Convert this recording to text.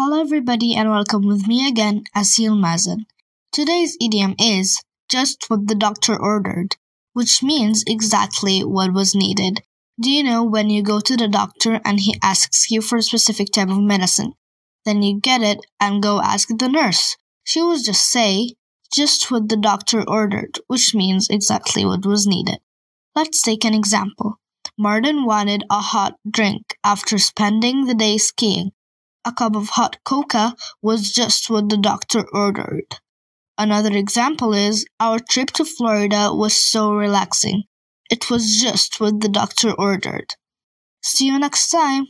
Hello, everybody, and welcome with me again, Asil Mazen. Today's idiom is just what the doctor ordered, which means exactly what was needed. Do you know when you go to the doctor and he asks you for a specific type of medicine? Then you get it and go ask the nurse. She will just say, just what the doctor ordered, which means exactly what was needed. Let's take an example. Martin wanted a hot drink after spending the day skiing. A cup of hot coca was just what the doctor ordered. Another example is our trip to Florida was so relaxing. It was just what the doctor ordered. See you next time.